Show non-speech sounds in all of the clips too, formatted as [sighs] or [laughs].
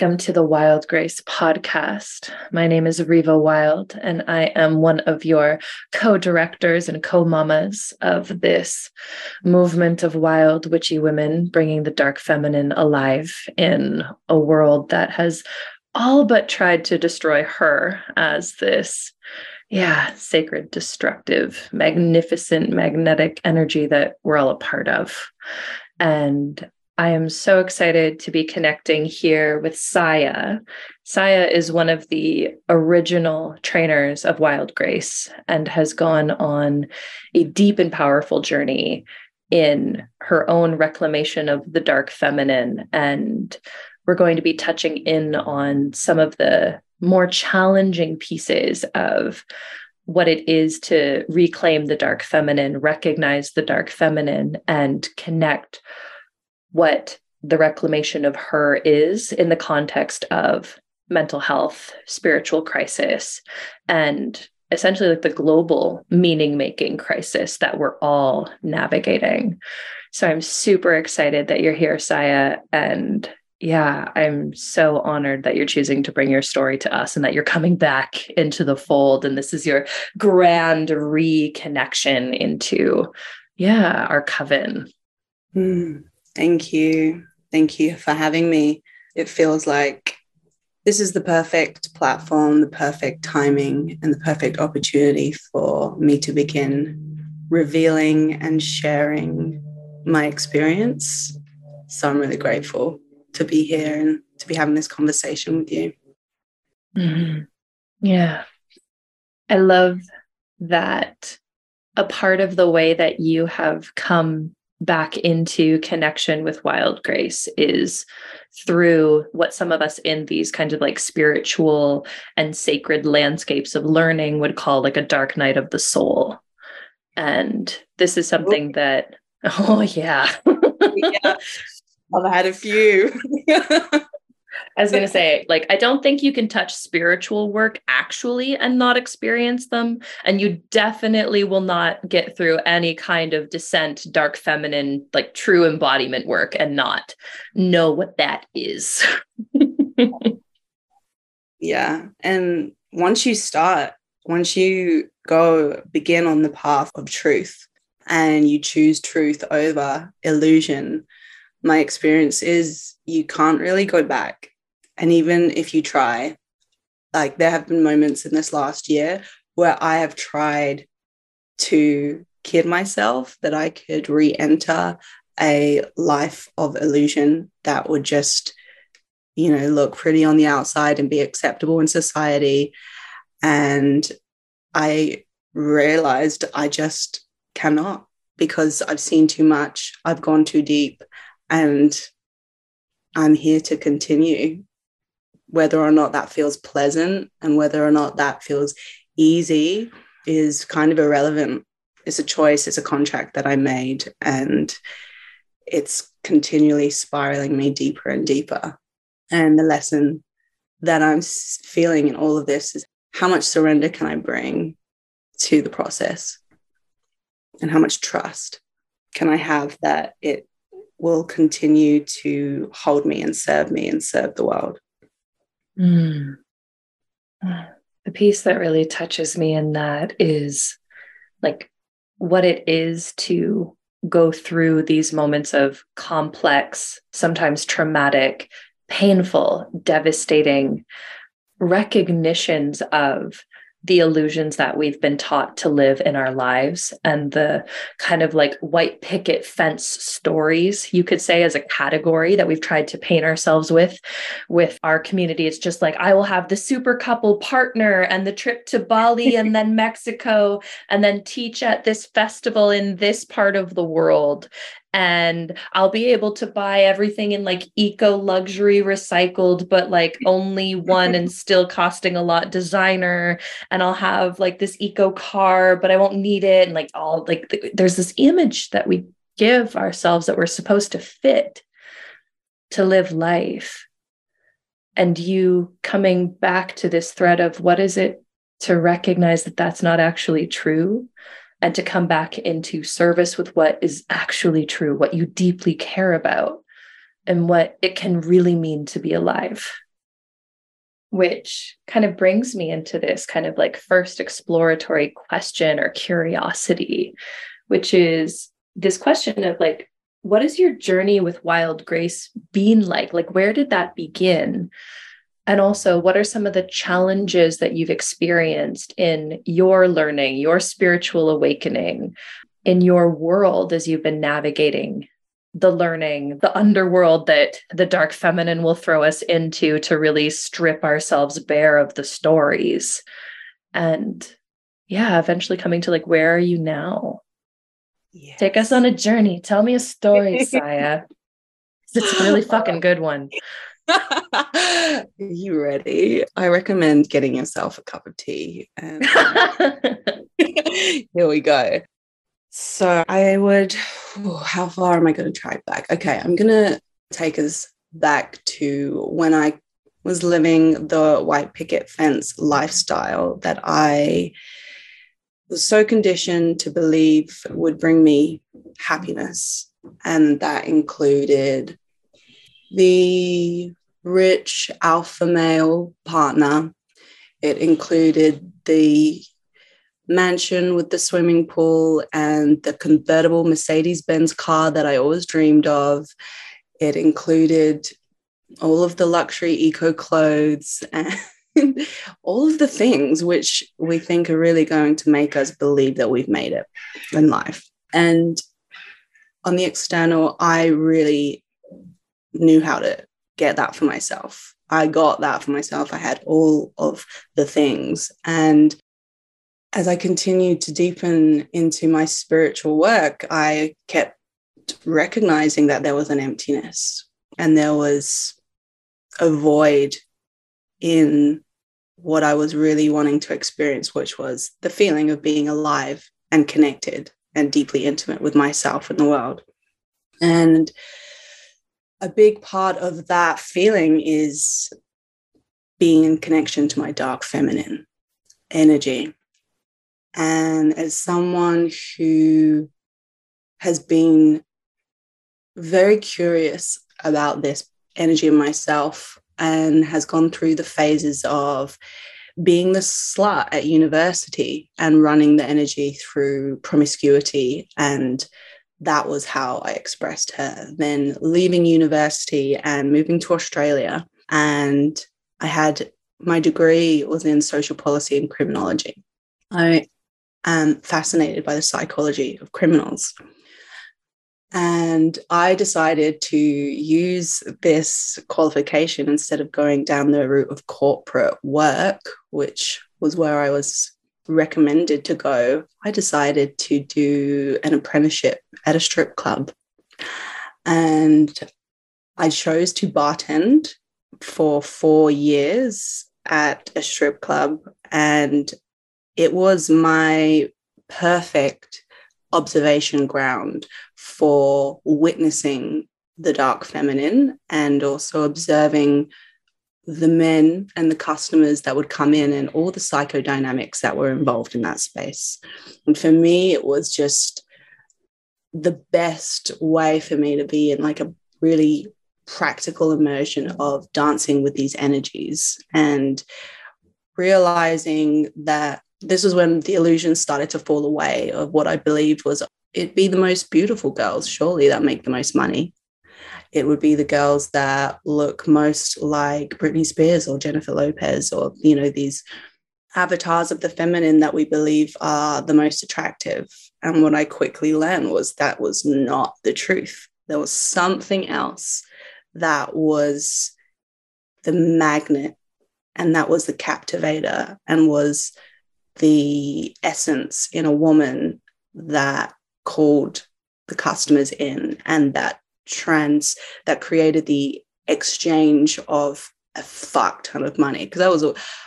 Welcome to the Wild Grace podcast. My name is Reva Wild, and I am one of your co directors and co mamas of this movement of wild, witchy women bringing the dark feminine alive in a world that has all but tried to destroy her as this, yeah, sacred, destructive, magnificent, magnetic energy that we're all a part of. And I am so excited to be connecting here with Saya. Saya is one of the original trainers of Wild Grace and has gone on a deep and powerful journey in her own reclamation of the dark feminine. And we're going to be touching in on some of the more challenging pieces of what it is to reclaim the dark feminine, recognize the dark feminine, and connect what the reclamation of her is in the context of mental health, spiritual crisis, and essentially like the global meaning making crisis that we're all navigating. So I'm super excited that you're here, Saya. And yeah, I'm so honored that you're choosing to bring your story to us and that you're coming back into the fold. And this is your grand reconnection into, yeah, our coven. Mm. Thank you. Thank you for having me. It feels like this is the perfect platform, the perfect timing, and the perfect opportunity for me to begin revealing and sharing my experience. So I'm really grateful to be here and to be having this conversation with you. Mm-hmm. Yeah. I love that a part of the way that you have come back into connection with wild grace is through what some of us in these kind of like spiritual and sacred landscapes of learning would call like a dark night of the soul. And this is something that [laughs] oh yeah. Yeah. I've had a few [laughs] I was going to say, like, I don't think you can touch spiritual work actually and not experience them. And you definitely will not get through any kind of descent, dark feminine, like true embodiment work and not know what that is. [laughs] yeah. And once you start, once you go begin on the path of truth and you choose truth over illusion, my experience is you can't really go back. And even if you try, like there have been moments in this last year where I have tried to kid myself that I could re enter a life of illusion that would just, you know, look pretty on the outside and be acceptable in society. And I realized I just cannot because I've seen too much, I've gone too deep, and I'm here to continue, whether or not that feels pleasant and whether or not that feels easy is kind of irrelevant. It's a choice, it's a contract that I made, and it's continually spiraling me deeper and deeper. And the lesson that I'm feeling in all of this is how much surrender can I bring to the process? And how much trust can I have that it will continue to hold me and serve me and serve the world. Mm. The piece that really touches me in that is like what it is to go through these moments of complex, sometimes traumatic, painful, devastating recognitions of the illusions that we've been taught to live in our lives and the kind of like white picket fence stories you could say as a category that we've tried to paint ourselves with with our community. It's just like i will have the super couple partner and the trip to bali [laughs] and then mexico and then teach at this festival in this part of the world and I'll be able to buy everything in like eco luxury recycled, but like [laughs] only one and still costing a lot designer. And I'll have like this eco car, but I won't need it. And like all like th- there's this image that we give ourselves that we're supposed to fit to live life. And you coming back to this thread of what is it to recognize that that's not actually true and to come back into service with what is actually true, what you deeply care about. and what it can really mean to be alive. Which kind of brings me into this kind of like first exploratory question or curiosity, which is this question of like, what is your journey with wild grace been like? Like, where did that begin? And also, what are some of the challenges that you've experienced in your learning, your spiritual awakening, in your world as you've been navigating the learning, the underworld that the dark feminine will throw us into to really strip ourselves bare of the stories? And yeah, eventually coming to like, where are you now? Yes. Take us on a journey. Tell me a story, [laughs] Saya. It's a really fucking good one. [laughs] you ready? I recommend getting yourself a cup of tea. And [laughs] [laughs] here we go. So I would, oh, how far am I going to track back? Okay, I'm going to take us back to when I was living the white picket fence lifestyle that I was so conditioned to believe would bring me happiness. And that included the rich alpha male partner. It included the mansion with the swimming pool and the convertible Mercedes Benz car that I always dreamed of. It included all of the luxury eco clothes and [laughs] all of the things which we think are really going to make us believe that we've made it in life. And on the external, I really knew how to get that for myself. I got that for myself. I had all of the things. And as I continued to deepen into my spiritual work, I kept recognizing that there was an emptiness and there was a void in what I was really wanting to experience, which was the feeling of being alive and connected and deeply intimate with myself and the world. And a big part of that feeling is being in connection to my dark feminine energy. And as someone who has been very curious about this energy in myself and has gone through the phases of being the slut at university and running the energy through promiscuity and that was how I expressed her. Then leaving university and moving to Australia. And I had my degree was in social policy and criminology. I am fascinated by the psychology of criminals. And I decided to use this qualification instead of going down the route of corporate work, which was where I was recommended to go, I decided to do an apprenticeship at a strip club. And I chose to bartend for four years at a strip club. And it was my perfect observation ground for witnessing the dark feminine and also observing the men and the customers that would come in and all the psychodynamics that were involved in that space. And for me, it was just the best way for me to be in like a really practical immersion of dancing with these energies and realizing that this was when the illusion started to fall away of what I believed was it'd be the most beautiful girls, surely that make the most money it would be the girls that look most like Britney Spears or Jennifer Lopez or, you know, these avatars of the feminine that we believe are the most attractive. And what I quickly learned was that was not the truth. There was something else that was the magnet and that was the captivator and was the essence in a woman that called the customers in and that trends that created the exchange of a fuck ton of money. Because I was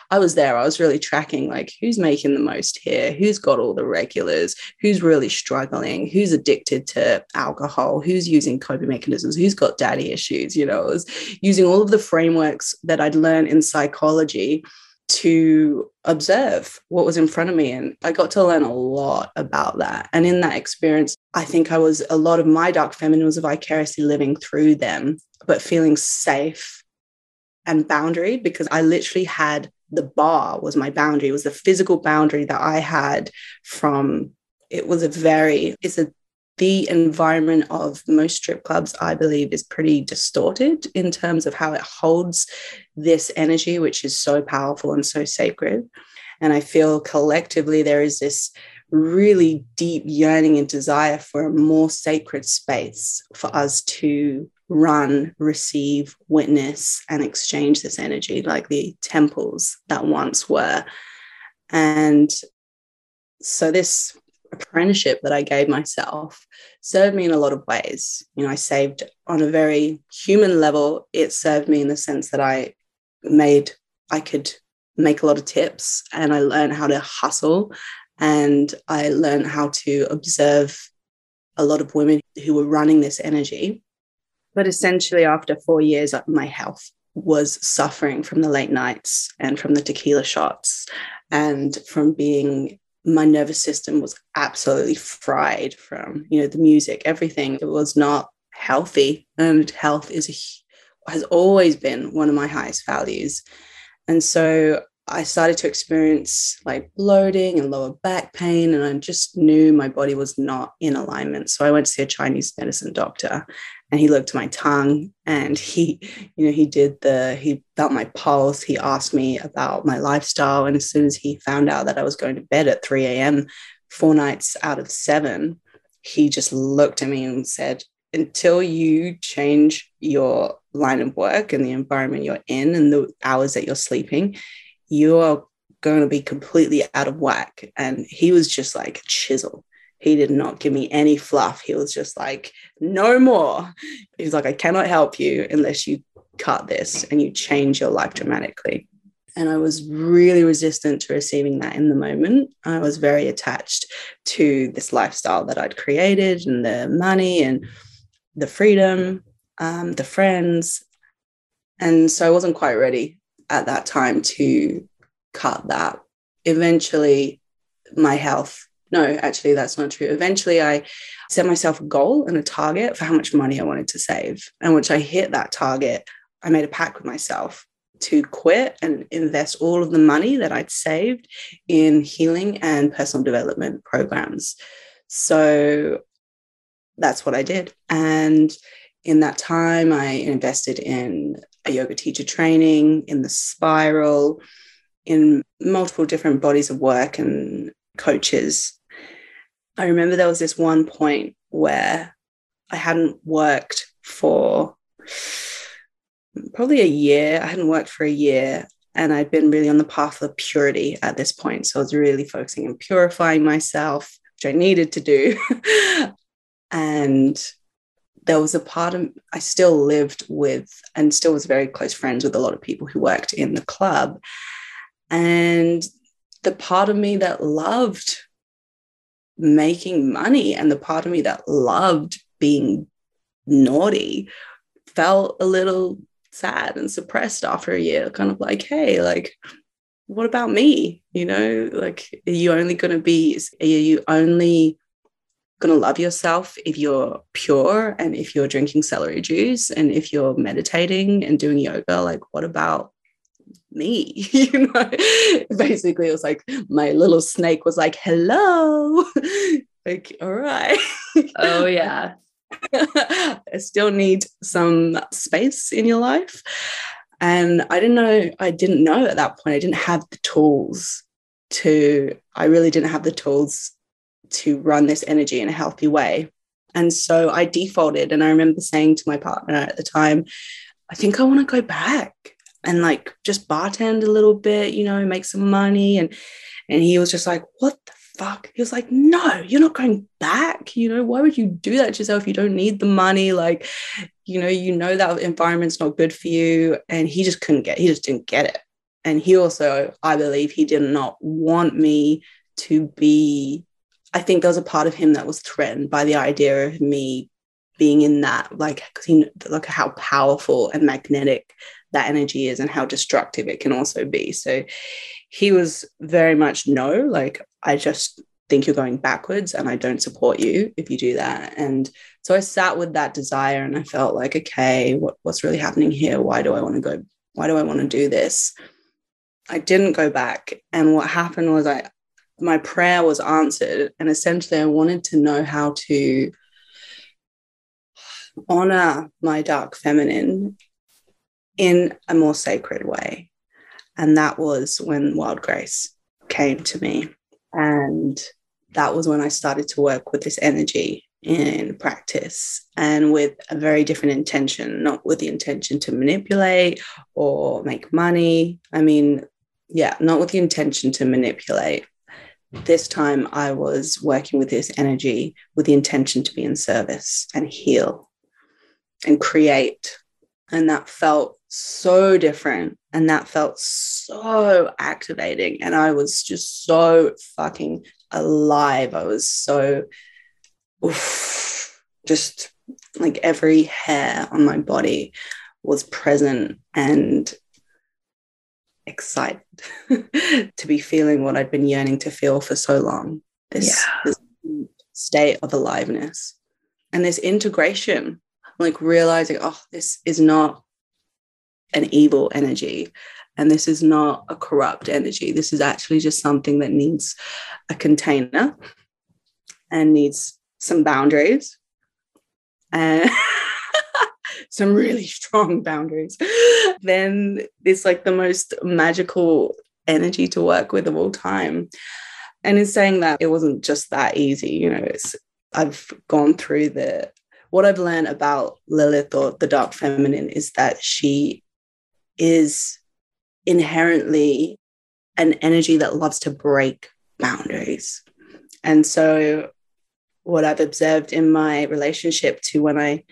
I was there I was really tracking like who's making the most here? Who's got all the regulars? Who's really struggling? Who's addicted to alcohol? Who's using coping mechanisms? Who's got daddy issues? You know I was using all of the frameworks that I'd learned in psychology to observe what was in front of me. And I got to learn a lot about that. And in that experience, I think I was a lot of my dark feminine was vicariously living through them, but feeling safe and boundary because I literally had the bar was my boundary, it was the physical boundary that I had from it was a very, it's a the environment of most strip clubs, I believe, is pretty distorted in terms of how it holds this energy, which is so powerful and so sacred. And I feel collectively there is this really deep yearning and desire for a more sacred space for us to run, receive, witness, and exchange this energy, like the temples that once were. And so, this apprenticeship that I gave myself served me in a lot of ways. You know, I saved on a very human level, it served me in the sense that I made, I could make a lot of tips and I learned how to hustle and I learned how to observe a lot of women who were running this energy. But essentially, after four years, uh, my health was suffering from the late nights and from the tequila shots and from being my nervous system was absolutely fried from you know the music everything. It was not healthy and health is a, has always been one of my highest values. And so I started to experience like bloating and lower back pain, and I just knew my body was not in alignment. So I went to see a Chinese medicine doctor, and he looked at my tongue and [laughs] he, you know, he did the, he felt my pulse. He asked me about my lifestyle. And as soon as he found out that I was going to bed at 3 a.m., four nights out of seven, he just looked at me and said, until you change your line of work and the environment you're in and the hours that you're sleeping, you are going to be completely out of whack. And he was just like a chisel. He did not give me any fluff. He was just like, no more. He's like, I cannot help you unless you cut this and you change your life dramatically. And I was really resistant to receiving that in the moment. I was very attached to this lifestyle that I'd created and the money and the freedom, um, the friends. And so I wasn't quite ready at that time to cut that. Eventually, my health, no, actually, that's not true. Eventually, I set myself a goal and a target for how much money I wanted to save. And once I hit that target, I made a pact with myself to quit and invest all of the money that I'd saved in healing and personal development programs. So that's what I did. And in that time, I invested in a yoga teacher training, in the spiral, in multiple different bodies of work and coaches. I remember there was this one point where I hadn't worked for probably a year. I hadn't worked for a year and I'd been really on the path of purity at this point. So I was really focusing on purifying myself, which I needed to do. [laughs] and there was a part of I still lived with and still was very close friends with a lot of people who worked in the club. And the part of me that loved making money and the part of me that loved being naughty felt a little sad and suppressed after a year, kind of like, hey, like, what about me? You know, like, are you only going to be, are you only going to love yourself if you're pure and if you're drinking celery juice and if you're meditating and doing yoga. Like what about me? [laughs] You know? Basically it was like my little snake was like hello. [laughs] Like all right. Oh [laughs] yeah. I still need some space in your life. And i didn't know i didn't know at that point. I didn't have the tools to i really didn't have the tools to run this energy in a healthy way. And so I defaulted. And I remember saying to my partner at the time, I think I want to go back and like just bartend a little bit, you know, make some money. And and he was just like, what the fuck? He was like, no, you're not going back. You know, why would you do that to yourself? You don't need the money. Like, you know, you know that environment's not good for you. And he just couldn't get, he just didn't get it. And he also, I believe, he did not want me to be I think there was a part of him that was threatened by the idea of me being in that, like, because he at how powerful and magnetic that energy is and how destructive it can also be. So he was very much no, like, I just think you're going backwards and I don't support you if you do that. And so I sat with that desire and I felt like, okay, what, what's really happening here? Why do I want to go? Why do I want to do this? I didn't go back. And what happened was I my prayer was answered. And essentially I wanted to know how to honor my dark feminine in a more sacred way. And that was when Wild Grace came to me. And that was when I started to work with this energy in practice and with a very different intention, not with the intention to manipulate or make money. I mean, yeah, not with the intention to manipulate. This time I was working with this energy with the intention to be in service and heal and create. And that felt so different. And that felt so activating. And I was just so fucking alive. I was so oof, just like every hair on my body was present and excited [laughs] to be feeling what I'd been yearning to feel for so long. This, yeah. this state of aliveness and this integration, like realizing, oh, this is not an evil energy. And this is not a corrupt energy. This is actually just something that needs a container and needs some boundaries and [laughs] some really [laughs] strong boundaries. [laughs] then it's like the most magical energy to work with of all time. And in saying that, it wasn't just that easy. You know, it's I've gone through the what I've learned about Lilith or the dark feminine is that she is inherently an energy that loves to break boundaries. And so, what I've observed in my relationship to when I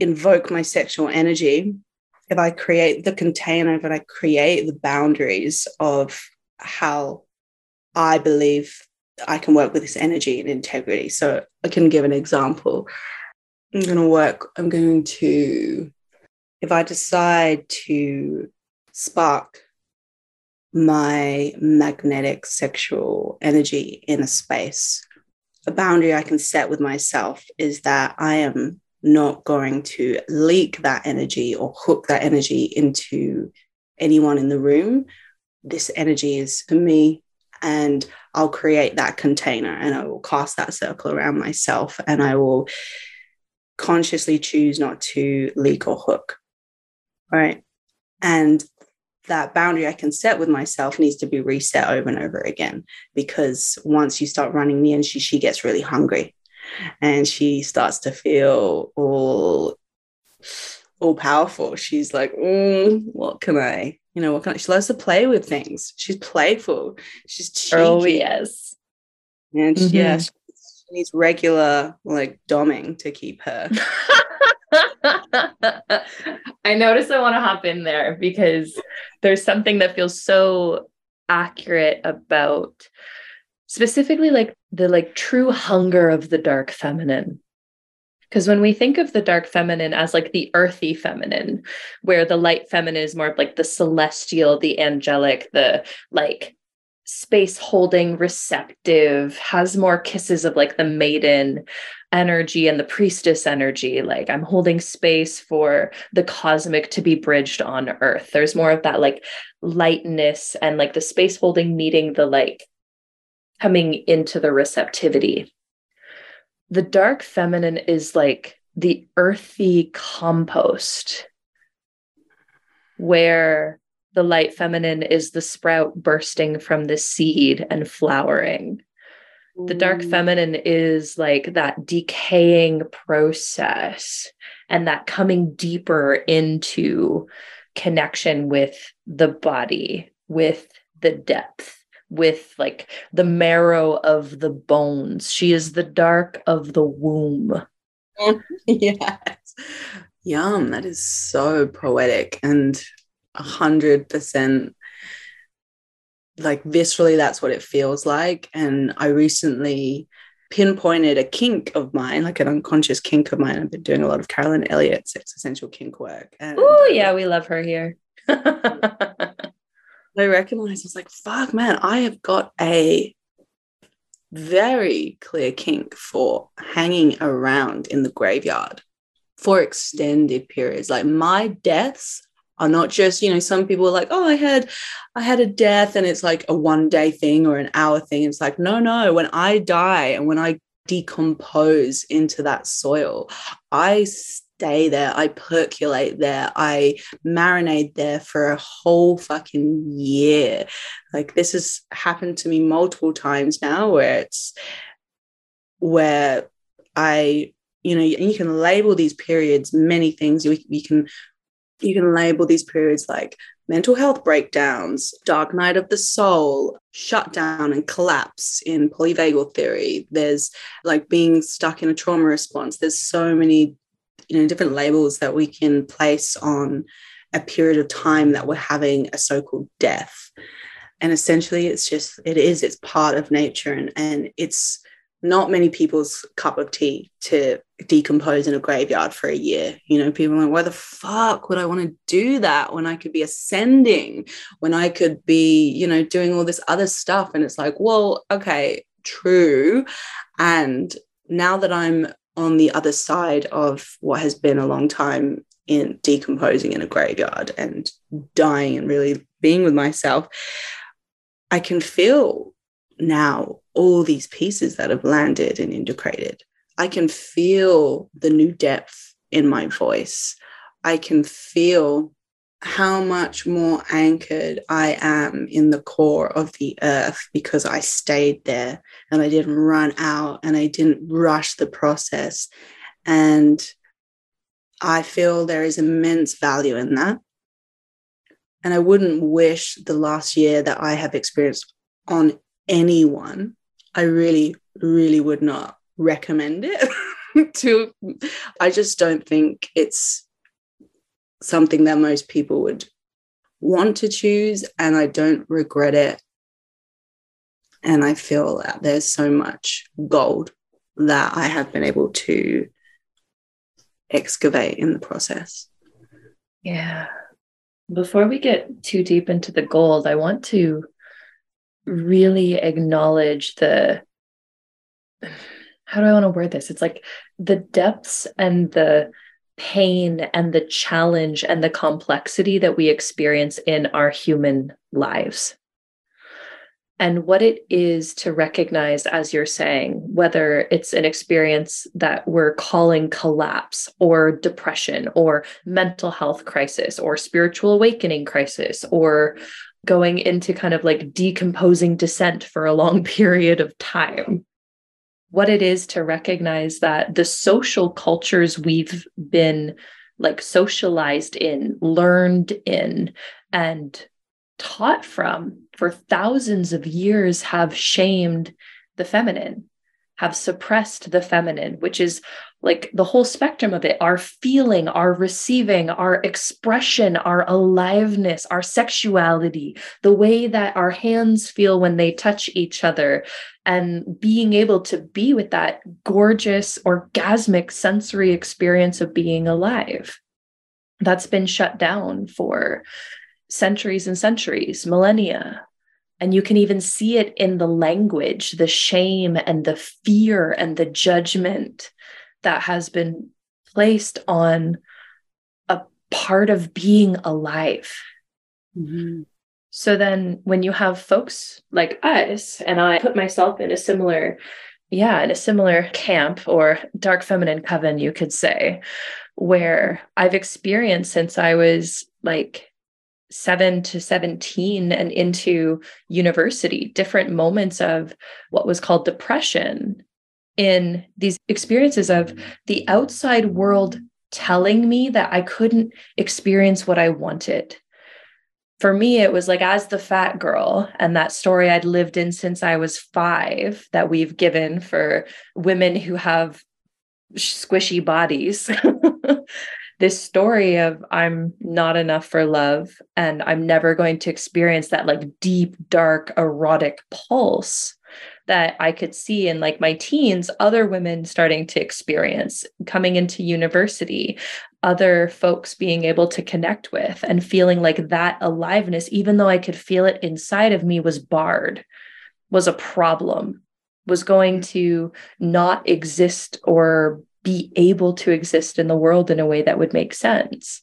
invoke my sexual energy, if I create the container, if I create the boundaries of how I believe I can work with this energy and integrity. So, I can give an example. I'm going to work, I'm going to if I decide to spark my magnetic sexual energy in a space, a boundary I can set with myself is that I am not going to leak that energy or hook that energy into anyone in the room. This energy is for me, and I'll create that container and I will cast that circle around myself and I will consciously choose not to leak or hook right? And that boundary I can set with myself needs to be reset over and over again because once you start running the energy, she gets really hungry and she starts to feel all all powerful. She's like, mm, what can I, you know, what can I? She loves to play with things. She's playful. She's cheeky. Oh yes, and mm-hmm. yeah, she needs regular like doming to keep her. [laughs] I notice I want to hop in there because there's something that feels so accurate about specifically like the like true hunger of the dark feminine. Because when we think of the dark feminine as like the earthy feminine where the light feminine is more of like the celestial the angelic the like space holding receptive has more kisses of like the maiden energy and the priestess energy. Like i'm holding space for the cosmic to be bridged on earth. There's more of that like lightness and like the space holding meeting the like coming into the receptivity. The dark feminine is like the earthy compost where the light feminine is the sprout bursting from the seed and flowering. The dark feminine is like that decaying process and that coming deeper into connection with the body, with the depth, with like the marrow of the bones. She is the dark of the womb. [laughs] yes. Yum. That is so poetic. And a hundred percent like viscerally that's what it feels like and i recently pinpointed a kink of mine, like an unconscious kink of mine. I've been doing a lot of Carolyn Elliott's existential kink work. Oh, yeah, we love her here. [laughs] I recognized I was like, fuck, man, I have got a very clear kink for hanging around in the graveyard for extended periods. Like my deaths are not just, you know, some people are like, oh, I had I had a death and it's like a one day thing or an hour thing. It's like, no, no, when I die and when I decompose into that soil, I stay there, I percolate there, I marinate there for a whole fucking year. Like this has happened to me multiple times now where it's where I, you know, you can label these periods many things. You, you can you can label these periods like mental health breakdowns, dark night of the soul, shutdown and collapse in polyvagal theory. There's like being stuck in a trauma response. There's so many you know different labels that we can place on a period of time that we're having a so-called death and essentially it's just it is it's part of nature and and it's not many people's cup of tea to decompose in a graveyard for a year. You know, people are like, why the fuck would I want to do that when I could be ascending, when I could be, you know, doing all this other stuff? And it's like, well, okay, true. And now that I'm on the other side of what has been a long time in decomposing in a graveyard and dying and really being with myself, I can feel now all these pieces that have landed and integrated. I can feel the new depth in my voice. I can feel how much more anchored I am in the core of the earth because I stayed there and I didn't run out and I didn't rush the process. And I feel there is immense value in that. And I wouldn't wish the last year that I have experienced on anyone. I really, really would not recommend it [laughs] to. I just don't think it's something that most people would want to choose, and I don't regret it. And I feel that there's so much gold that I have been able to excavate in the process. Yeah. Before we get too deep into the gold, I want to really acknowledge the how do I want to word this? It's like the depths and the pain and the challenge and the complexity that we experience in our human lives. And what it is to recognize, as you're saying, whether it's an experience that we're calling collapse or depression or mental health crisis or spiritual awakening crisis or going into kind of like decomposing descent for a long [laughs] period of time what it is to recognize that the social cultures we've been like socialized in, learned in, and taught from for thousands of years have shamed the feminine, have suppressed the feminine, which is like the whole spectrum of it our feeling, our receiving, our expression, our aliveness, our sexuality, the way that our hands feel when they touch each other, and being able to be with that gorgeous, orgasmic sensory experience of being alive. That's been shut down for centuries and centuries, millennia. And you can even see it in the language, the shame and the fear and the judgment that has been placed on a part of being alive. Mm-hmm. So then when you have folks like us, and I put myself in a similar, yeah, in a similar camp or dark feminine coven, you could say, where I've experienced since I was like seven to 17 and into university, different moments of what was called depression in these experiences of the outside world telling me that I couldn't experience what I wanted. For me, it was like, as the fat girl, and that story I'd lived in since I was five that we've given for women who have squishy bodies. [laughs] this story of I'm not enough for love and I'm never going to experience that like deep, dark, erotic pulse that I could see in like my teens, other women starting to experience coming into university, other folks being able to connect with and feeling like that aliveness, even though I could feel it inside of me, was barred, was a problem, was going mm. to not exist or be able to exist in the world in a way that would make sense.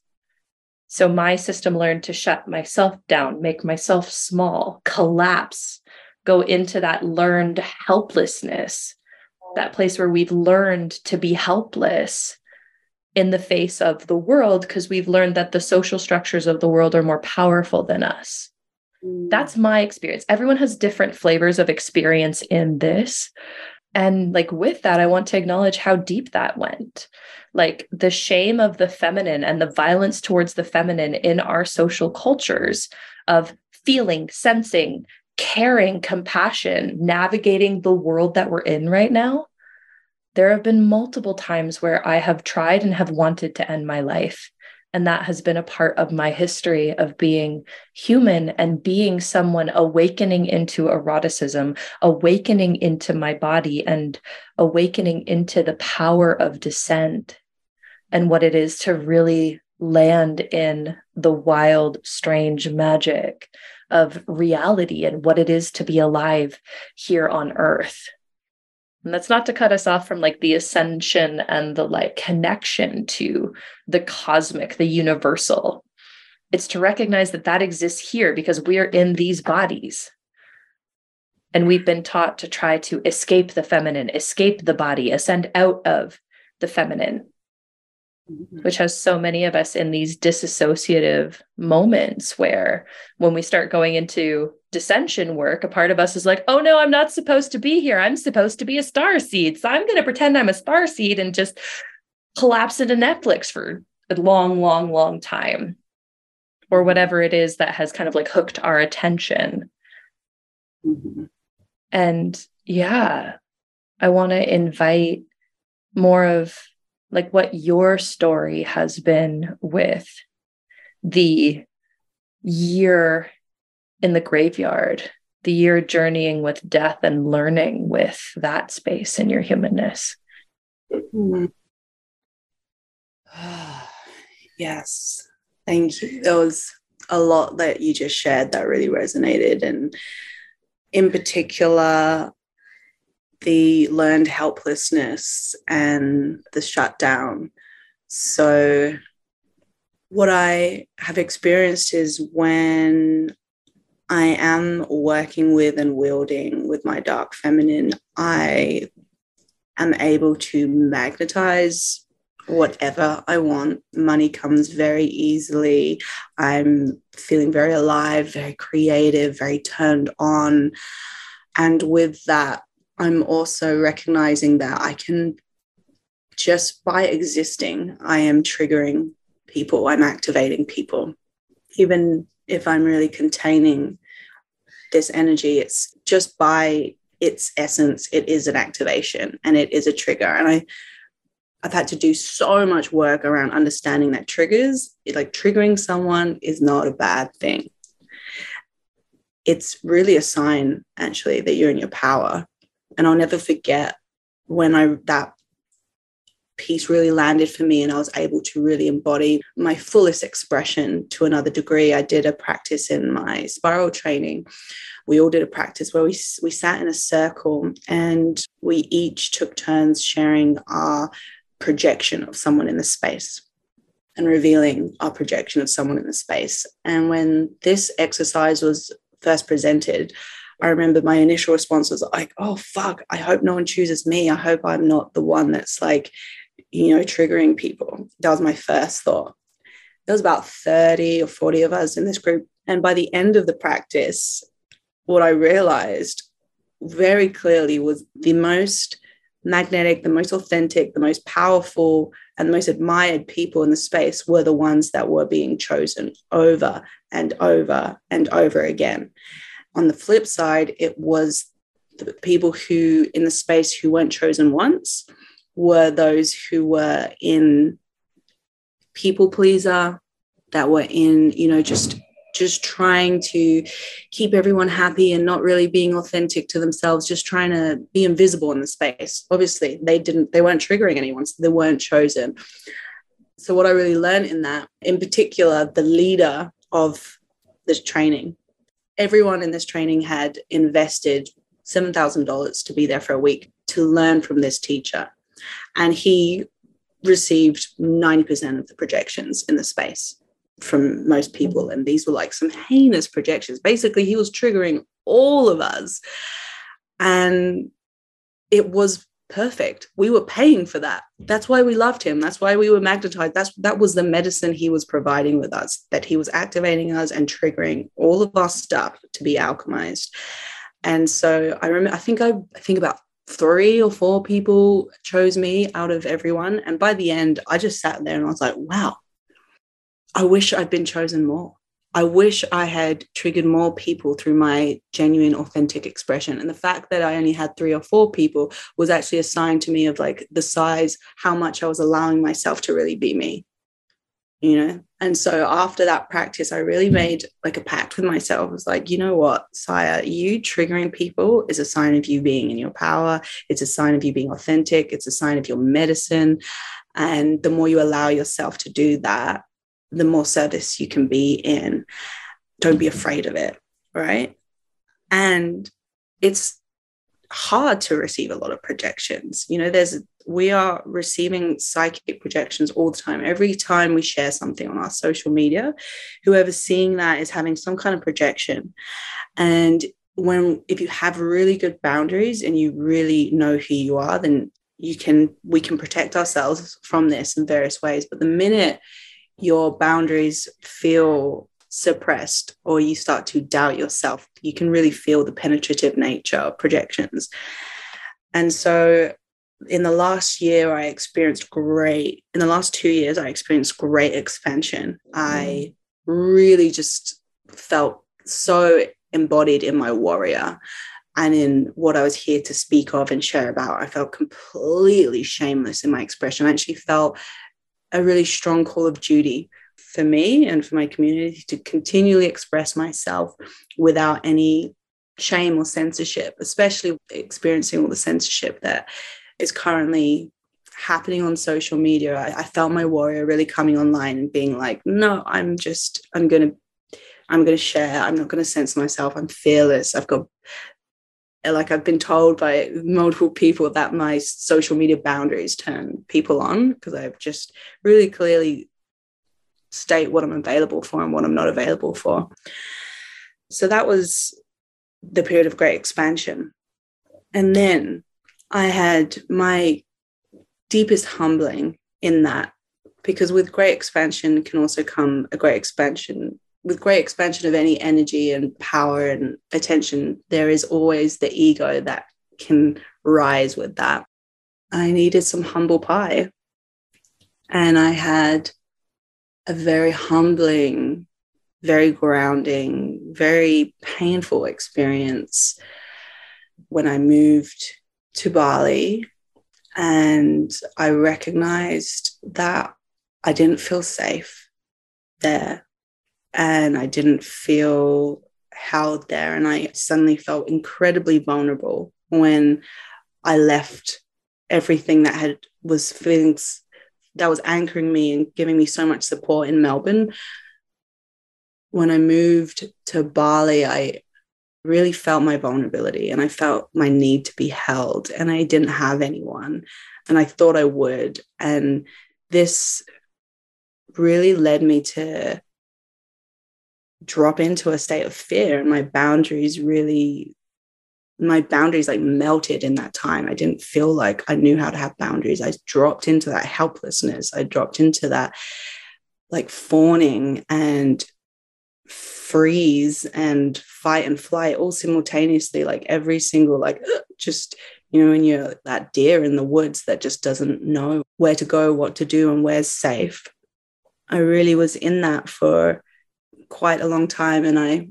So my system learned to shut myself down, make myself small, collapse, go into that learned helplessness, that place where we've learned to be helpless in the face of the world because we've learned that the social structures of the world are more powerful than us. Mm. That's my experience. Everyone has different flavors of experience in this. And like with that, I want to acknowledge how deep that went. Like the shame of the feminine and the violence towards the feminine in our social cultures of feeling, sensing, caring, compassion, navigating the world that we're in right now. There have been multiple times where I have tried and have wanted to end my life. And that has been a part of my history of being human and being someone awakening into eroticism, awakening into my body, and awakening into the power of descent and what it is to really land in the wild, strange magic of reality and what it is to be alive here on earth. And that's not to cut us off from like the ascension and the like connection to the cosmic, the universal. It's to recognize that that exists here because we are in these bodies. And we've been taught to try to escape the feminine, escape the body, ascend out of the feminine, mm-hmm. which has so many of us in these disassociative moments where when we start going into dissension work, a part of us is like, oh no, I'm not supposed to be here. I'm supposed to be a star seed. So I'm going to pretend I'm a star seed and just collapse into Netflix for a long, long, long time or whatever it is that has kind of like hooked our attention. Mm-hmm. And yeah, I want to invite more of like what your story has been with the year in the graveyard, the year journeying with death and learning with that space in your humanness. Mm-hmm. [sighs] yes. Thank you. There was a lot that you just shared that really resonated. And in particular, the learned helplessness and the shutdown. So, what I have experienced is when I am working with and wielding with my dark feminine, I am able to magnetize whatever I want. Money comes very easily. I'm feeling very alive, very creative, very turned on. And with that, I'm also recognizing that I can just by existing, I am triggering people, I'm activating people. Even if I'm really containing this energy, it's just by its essence, it is an activation and it is a trigger. And I I've had to do so much work around understanding that triggers, like triggering someone is not a bad thing. It's really a sign, actually, that you're in your power. And I'll never forget when I that piece really landed for me and I was able to really embody my fullest expression to another degree. I did a practice in my spiral training. We all did a practice where we, we sat in a circle and we each took turns sharing our projection of someone in the space and revealing our projection of someone in the space. And when this exercise was first presented, I remember my initial response was like, oh, fuck, I hope no one chooses me. I hope I'm not the one that's like, you know, triggering people. That was my first thought. There was about 30 or 40 of us in this group. And by the end of the practice, what I realized very clearly was the most magnetic, the most authentic, the most powerful, and the most admired people in the space were the ones that were being chosen over and over and over again. On the flip side, it was the people who in the space who weren't chosen once were those who were in people pleaser, that were in, you know, just just trying to keep everyone happy and not really being authentic to themselves just trying to be invisible in the space. Obviously they didn't they weren't triggering anyone so they weren't chosen. So what i really learned in that in particular the leader of this training everyone in this training had invested $7000 to be there for a week to learn from this teacher and he received 90% of the projections in the space from most people. And these were like some heinous projections. Basically, he was triggering all of us. And it was perfect. We were paying for that. That's why we loved him. That's why we were magnetized. That's that was the medicine he was providing with us, that he was activating us and triggering all of our stuff to be alchemized. And so I remember, I think I, I think about three or four people chose me out of everyone. And by the end, I just sat there and I was like, wow, I wish I'd been chosen more. I wish I had triggered more people through my genuine, authentic expression. And the fact that I only had three or four people was actually a sign to me of like the size, how much I was allowing myself to really be me. You know? And so after that practice, I really made like a pact with myself. I was like, you know what, Saya, you triggering people is a sign of you being in your power. It's a sign of you being authentic. It's a sign of your medicine. And the more you allow yourself to do that, the more service you can be in. Don't be afraid of it, right? And it's hard to receive a lot of projections. You know, there's we are receiving psychic projections all the time. Every time we share something on our social media, whoever's seeing that is having some kind of projection. And when if you have really good boundaries and you really know who you are, then you can we can protect ourselves from this in various ways. But the minute your boundaries feel suppressed or you start to doubt yourself, you can really feel the penetrative nature of projections. And so in the last year, I experienced great, in the last two years, I experienced great expansion. I mm. really just felt so embodied in my warrior and in what I was here to speak of and share about. I felt completely shameless in my expression. I actually felt a really strong call of duty for me and for my community to continually express myself without any shame or censorship, especially experiencing all the censorship that is currently happening on social media. I, I felt my warrior really coming online and being like, no, I'm just, I'm going to. I'm going to share. I'm not going to censor myself. I'm fearless. I've got like I've been told by multiple people that my social media boundaries turn people on because I've just really clearly state what I'm available for and what I'm not available for. So that was the period of great expansion. And then I had my deepest humbling in that because with great expansion can also come a great expansion with great expansion of any energy and power and attention, there is always the ego that can rise with that. I needed some humble pie. And I had a very humbling, very grounding, very painful experience when I moved to Bali. And I recognized that I didn't feel safe there and I didn't feel held there. And I suddenly felt incredibly vulnerable when I left everything that had was feelings that was anchoring me and giving me so much support in Melbourne. When I moved to Bali, I really felt my vulnerability and I felt my need to be held, and I didn't have anyone. And I thought I would. And this really led me to drop into a state of fear. And my boundaries really my boundaries like melted in that time. I didn't feel like i knew how to have boundaries. I dropped into that helplessness. I dropped into that like fawning and freeze and fight and flight all simultaneously like every single like just you know when you're that deer in the woods that just doesn't know where to go what to do and where's safe. I really was in that for quite a long time and i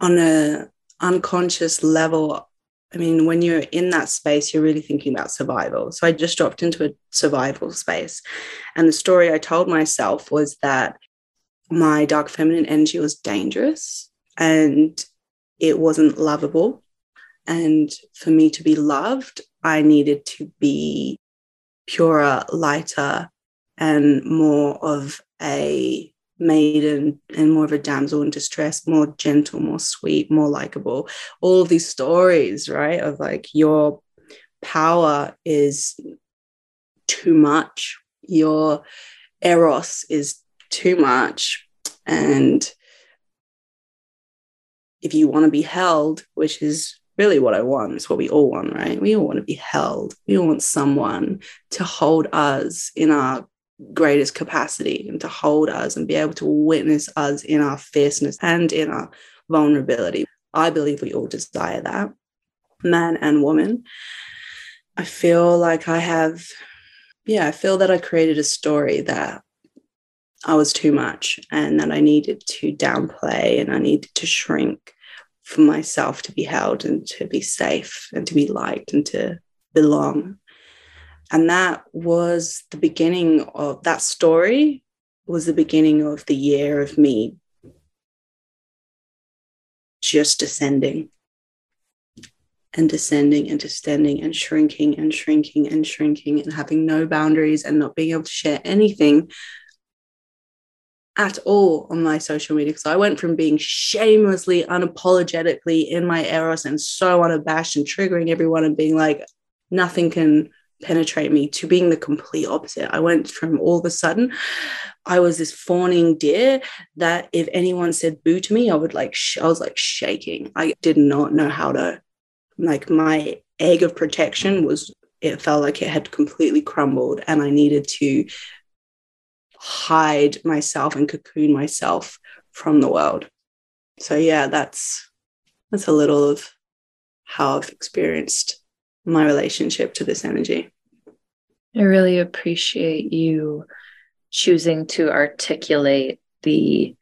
on a unconscious level i mean when you're in that space you're really thinking about survival so i just dropped into a survival space and the story i told myself was that my dark feminine energy was dangerous and it wasn't lovable. And for me to be loved, I needed to be purer, lighter, and more of a maiden and more of a damsel in distress, more gentle, more sweet, more likable. All of these stories, right? Of like your power is too much, your eros is too much. And if you want to be held, which is really what I want, it's what we all want, right? We all want to be held. We all want someone to hold us in our greatest capacity and to hold us and be able to witness us in our fierceness and in our vulnerability. I believe we all desire that, man and woman. I feel like I have, yeah, I feel that I created a story that I was too much and that I needed to downplay and I needed to shrink for myself to be held and to be safe and to be liked and to belong. And that was the beginning of that story, was the beginning of the year of me just descending and descending and descending and shrinking and shrinking and shrinking and having no boundaries and not being able to share anything at all on my social media. So I went from being shamelessly, unapologetically in my eros and so unabashed and triggering everyone and being like, nothing can penetrate me to being the complete opposite. I went from all of a sudden, I was this fawning deer that if anyone said boo to me, I would like, sh- I was like shaking. I did not know how to, like, my egg of protection was, it felt like it had completely crumbled and I needed to hide myself and cocoon myself from the world. So yeah, that's that's a little of how I've experienced my relationship to this energy. I really appreciate you choosing to articulate the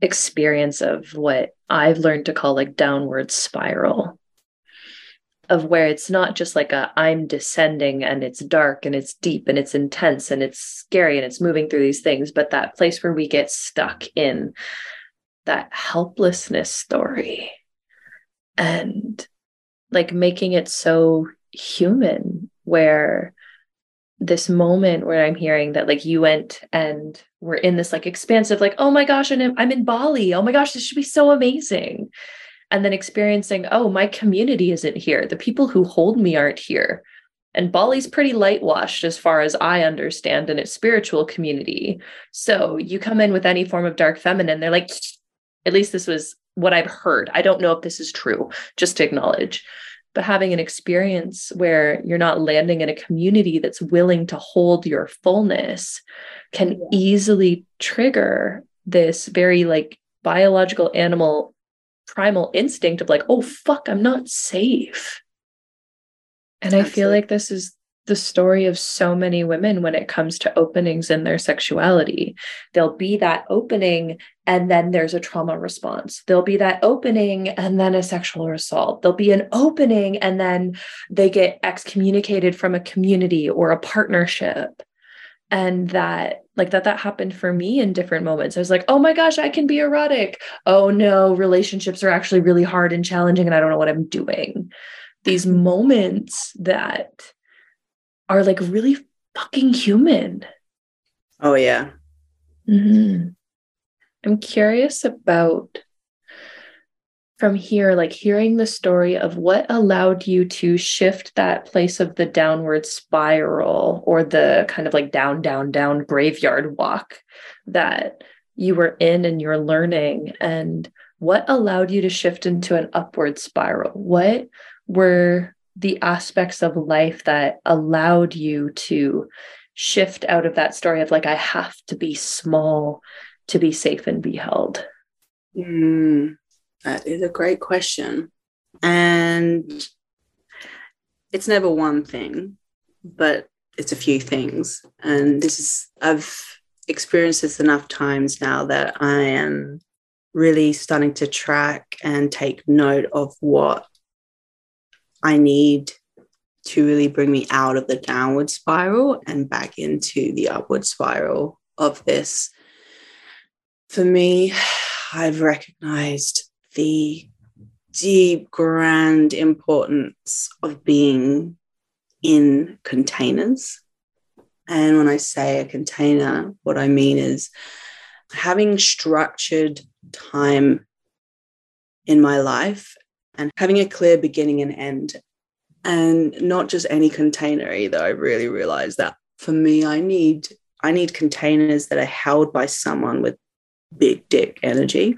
experience of what I've learned to call like downward spiral of where it's not just like a I'm descending and it's dark and it's deep and it's intense and it's scary and it's moving through these things, but that place where we get stuck in that helplessness story and like making it so human where this moment where I'm hearing that like you went and we're in this like expansive, like, oh my gosh, and I'm in Bali. Oh my gosh, this should be so amazing and then experiencing, oh, my community isn't here. The people who hold me aren't here. And Bali's pretty light washed as far as I understand in its spiritual community. So you come in with any form of dark feminine, they're like, at least this was what I've heard. I don't know if this is true, just to acknowledge. But having an experience where you're not landing in a community that's willing to hold your fullness can yeah. easily trigger this very like biological animal primal instinct of like, oh, fuck, I'm not safe. And Absolutely. I feel like this is the story of so many women when it comes to openings in their sexuality. There'll be that opening, and then there's a trauma response. There'll be that opening, and then a sexual assault. There'll be an opening, and then they get excommunicated from a community or a partnership and that like that that happened for me in different moments i was like oh my gosh i can be erotic oh no relationships are actually really hard and challenging and i don't know what i'm doing these moments that are like really fucking human oh yeah mm-hmm. i'm curious about from here, like hearing the story of what allowed you to shift that place of the downward spiral or the kind of like down, down, down graveyard walk that you were in and you're learning, and what allowed you to shift into an upward spiral? What were the aspects of life that allowed you to shift out of that story of like, I have to be small to be safe and be held? Mm. That is a great question. And it's never one thing, but it's a few things. And this is, I've experienced this enough times now that I am really starting to track and take note of what I need to really bring me out of the downward spiral and back into the upward spiral of this For me, I've recognized the deep, grand importance of being in containers. And when I say a container, what I mean is having structured time in my life and having a clear beginning and end. And not just any container either. I really realized that for me, I need I need containers that are held by someone with big dick energy.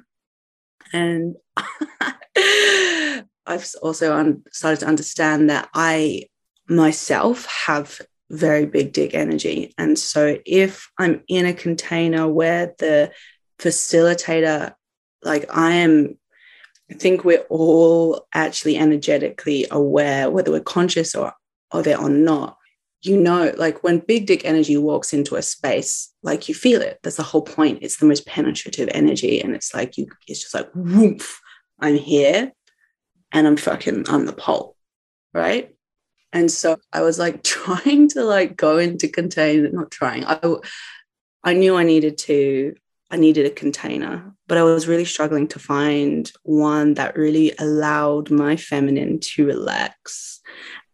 And [laughs] I've also started to understand that I myself have very big dick energy. And so if I'm in a container where the facilitator, like I am, I think we're all actually energetically aware, whether we're conscious or of it or not. You know, like when big dick energy walks into a space, like you feel it. That's the whole point. It's the most penetrative energy. And it's like you, it's just like, woof, I'm here and I'm fucking, I'm the pole. Right. And so I was like [laughs] trying to like go into contain, not trying. I I knew I needed to I needed a container, but I was really struggling to find one that really allowed my feminine to relax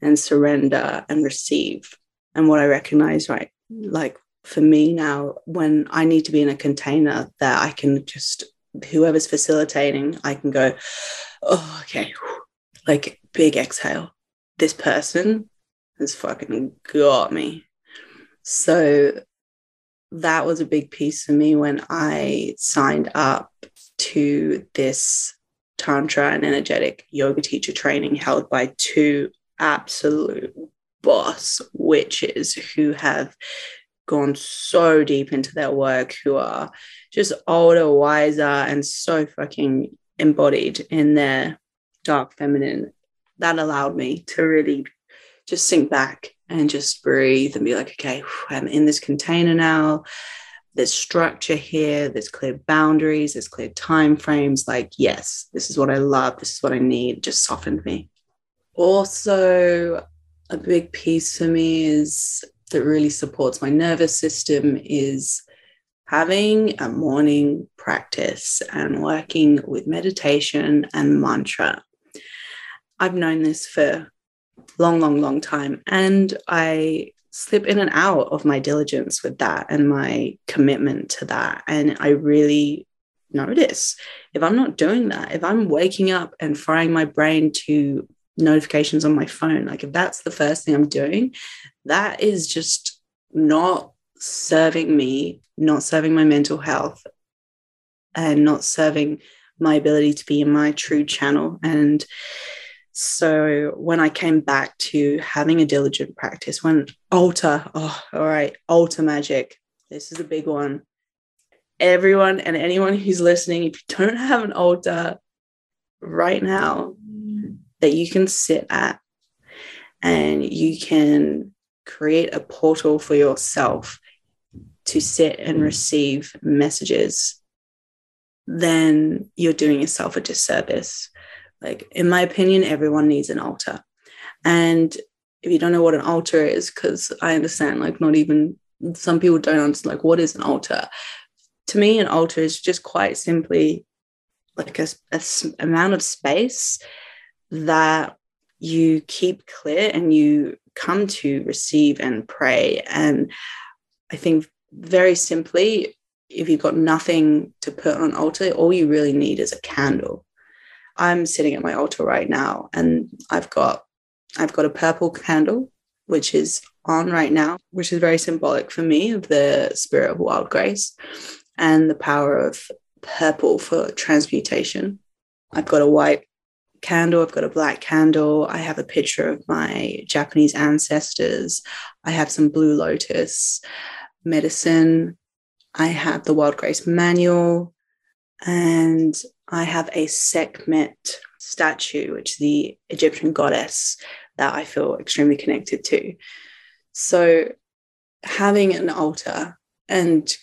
and surrender and receive. And what I recognize, right, like for me now, when I need to be in a container that I can just, whoever's facilitating, I can go, oh, okay, like big exhale this person has fucking got me. So that was a big piece for me when I signed up to this Tantra and energetic yoga teacher training held by two absolute boss witches who have gone so deep into their work, who are just older, wiser, and so fucking embodied in their dark feminine. That allowed me to really just sink back and just breathe and be like, okay, I'm in this container now. There's structure here, there's clear boundaries, there's clear time frames. Like, yes, this is what I love, this is what I need. just softened me. Also, a big piece for me is that really supports my nervous system is having a morning practice and working with meditation and mantra. I've known this for long, long, long time. And I slip in and out of my diligence with that and my commitment to that. And I really notice if I'm not doing that, if I'm waking up and frying my brain to notifications on my phone, like if that's the first thing I'm doing, that is just not serving me, not serving my mental health, and not serving my ability to be in my true channel. And so when I came back to having a diligent practice, when altar, oh, all right, altar magic, this is a big one. Everyone and anyone who's listening, if you don't have an altar right now that you can sit at and you can create a portal for yourself to sit and receive messages, then you're doing yourself a disservice like, in my opinion, everyone needs an altar. And if you don't know what an altar is, because I understand, like, not even some people don't understand, like, what is an altar? To me, an altar is just quite simply like a, a amount of space that you keep clear and you come to receive and pray. And I think very simply, if you've got nothing to put on altar, all you really need is a candle. I'm sitting at my altar right now and I've got I've got a purple candle which is on right now, which is very symbolic for me of the spirit of wild grace and the power of purple for transmutation. I've got a white candle, I've got a black candle, I have a picture of my Japanese ancestors, I have some blue lotus medicine, I have the wild grace manual, and I have a Sekhmet statue, which is the Egyptian goddess that I feel extremely connected to. So, having an altar and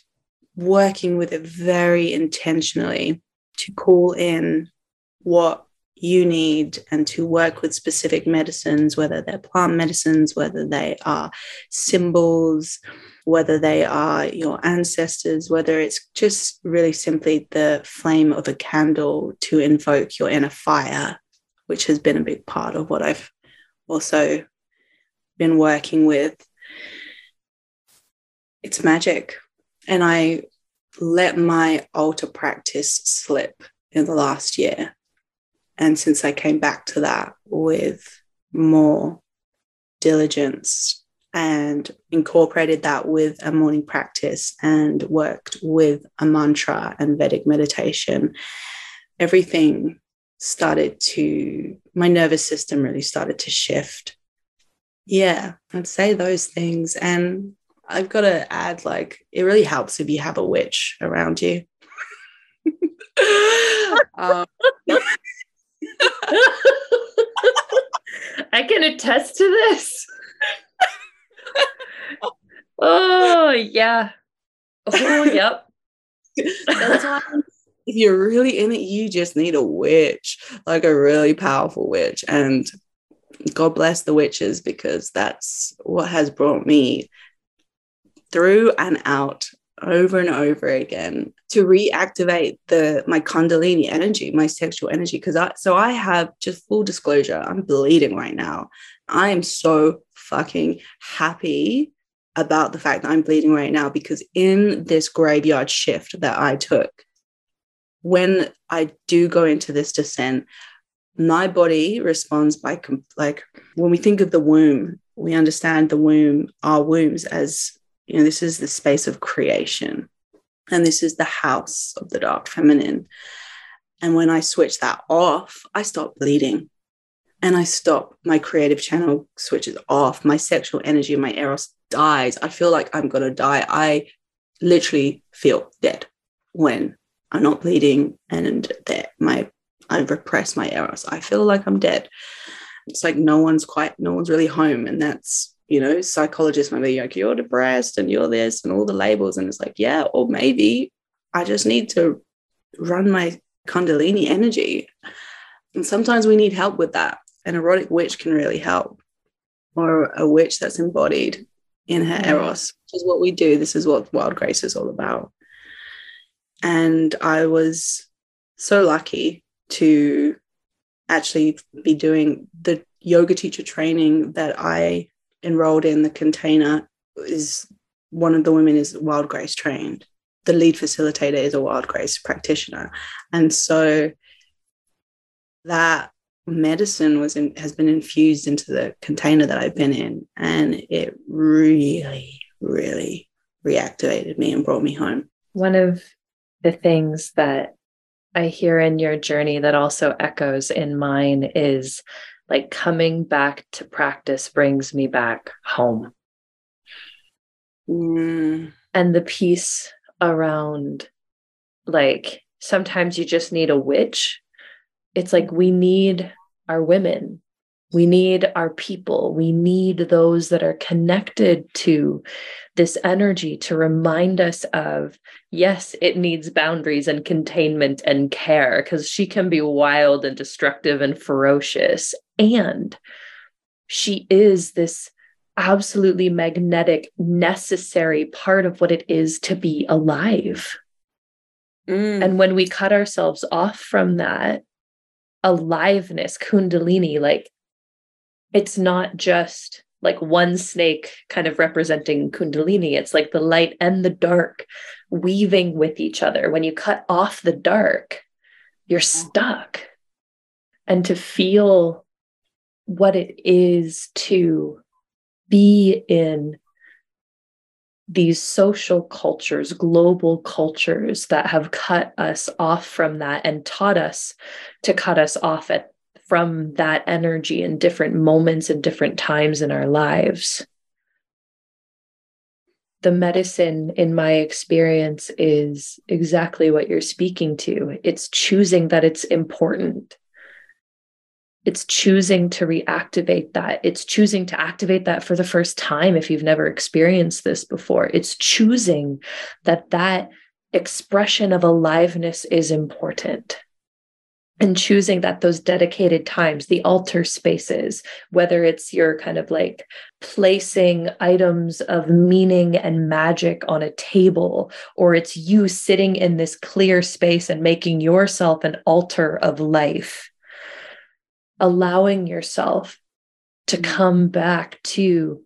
working with it very intentionally to call in what you need and to work with specific medicines, whether they're plant medicines, whether they are symbols, whether they are your ancestors, whether it's just really simply the flame of a candle to invoke your inner fire, which has been a big part of what I've also been working with. It's magic. And I let my altar practice slip in the last year. And since I came back to that with more diligence and incorporated that with a morning practice and worked with a mantra and Vedic meditation, everything started to, my nervous system really started to shift. Yeah, I'd say those things. And I've got to add, like, it really helps if you have a witch around you. [laughs] um, [laughs] [laughs] I can attest to this oh yeah. Oh yep. Sometimes if you're really in it, you just need a witch, like a really powerful witch. And God bless the witches because that's what has brought me through and out over and over again to reactivate the my kundalini energy my sexual energy because i so i have just full disclosure i'm bleeding right now. I am so fucking happy about the fact that I'm bleeding right now because in this graveyard shift that I took, when I do go into this descent, my body responds by like when we think of the womb, we understand the womb, our wombs as you know, this is the space of creation, and this is the house of the dark feminine. And when I switch that off, I stop bleeding and I stop, my creative channel switches off, my sexual energy, my eros dies. I feel like I'm going to die. I literally feel dead when I'm not bleeding and that my I repress my eros. I feel like I'm dead. It's like no one's quite, no one's really home. And that's, you know, psychologists might be like, you're depressed and you're this and all the labels. And it's like, yeah, or maybe I just need to run my Kundalini energy. And sometimes we need help with that an erotic witch can really help, or a witch that's embodied in her eros, which is what we do. This is what Wild Grace is all about. And I was so lucky to actually be doing the yoga teacher training that I enrolled in the container is one of the women is wild grace trained the lead facilitator is a wild grace practitioner and so that medicine was in, has been infused into the container that I've been in, and it really, really reactivated me and brought me home. One of the things that I hear in your journey that also echoes in mine is like coming back to practice brings me back home. Mm. And the piece around like sometimes you just need a witch it's like we need our women we need our people. We need those that are connected to this energy to remind us of yes it needs boundaries and containment and care because she can be wild and destructive and ferocious. And she is this absolutely magnetic necessary part of what it is to be alive. Mm. and when we cut ourselves off from that aliveness, kundalini, like it's not just like one snake kind of representing kundalini. It's like the light and the dark weaving with each other. When you cut off the dark, you're stuck. And to feel what it is to be in these social cultures, global cultures that have cut us off from that and taught us to cut us off at, from that energy in different moments and different times in our lives. The medicine, in my experience, is exactly what you're speaking to. It's choosing that it's important it's choosing to reactivate that. It's choosing to activate that for the first time if you've never experienced this before. It's choosing that that expression of aliveness is important. And choosing that those dedicated times, the altar spaces, whether it's your kind of like placing items of meaning and magic on a table, or it's you sitting in this clear space and making yourself an altar of life, allowing yourself to mm. come back to